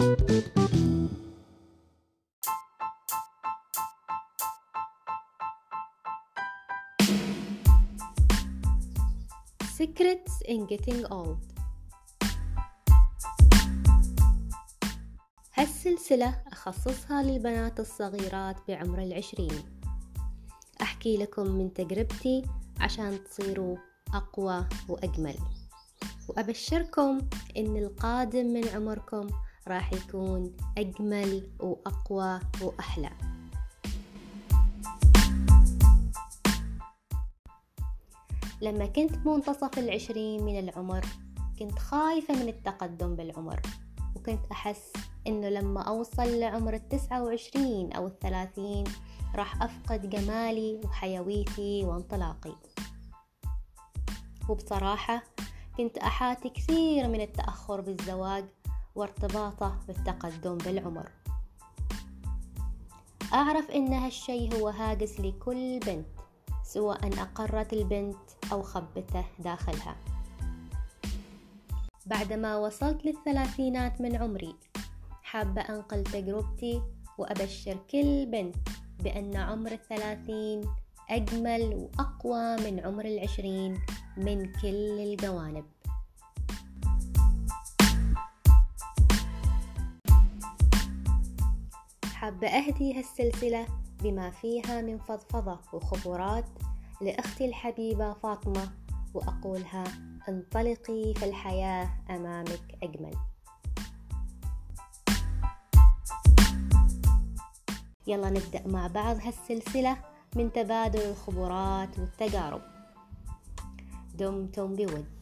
Secrets in Getting Old. هالسلسلة أخصصها للبنات الصغيرات بعمر العشرين. أحكي لكم من تجربتي عشان تصيروا أقوى وأجمل. وأبشركم إن القادم من عمركم راح يكون أجمل وأقوى وأحلى. لما كنت بمنتصف العشرين من العمر كنت خايفة من التقدم بالعمر وكنت أحس إنه لما أوصل لعمر التسعة وعشرين أو الثلاثين راح أفقد جمالي وحيويتي وانطلاقي. وبصراحة كنت أحاتي كثير من التأخر بالزواج وارتباطه بالتقدم بالعمر. أعرف إن هالشي هو هاجس لكل بنت سواء أقرت البنت أو خبته داخلها. بعدما وصلت للثلاثينات من عمري حابة أنقل تجربتي وأبشر كل بنت بأن عمر الثلاثين أجمل وأقوى من عمر العشرين من كل الجوانب. حابة أهدي هالسلسلة بما فيها من فضفضة وخبرات لأختي الحبيبة فاطمة وأقولها انطلقي في الحياة أمامك أجمل. يلا نبدأ مع بعض هالسلسلة من تبادل الخبرات والتجارب. دمتم بود.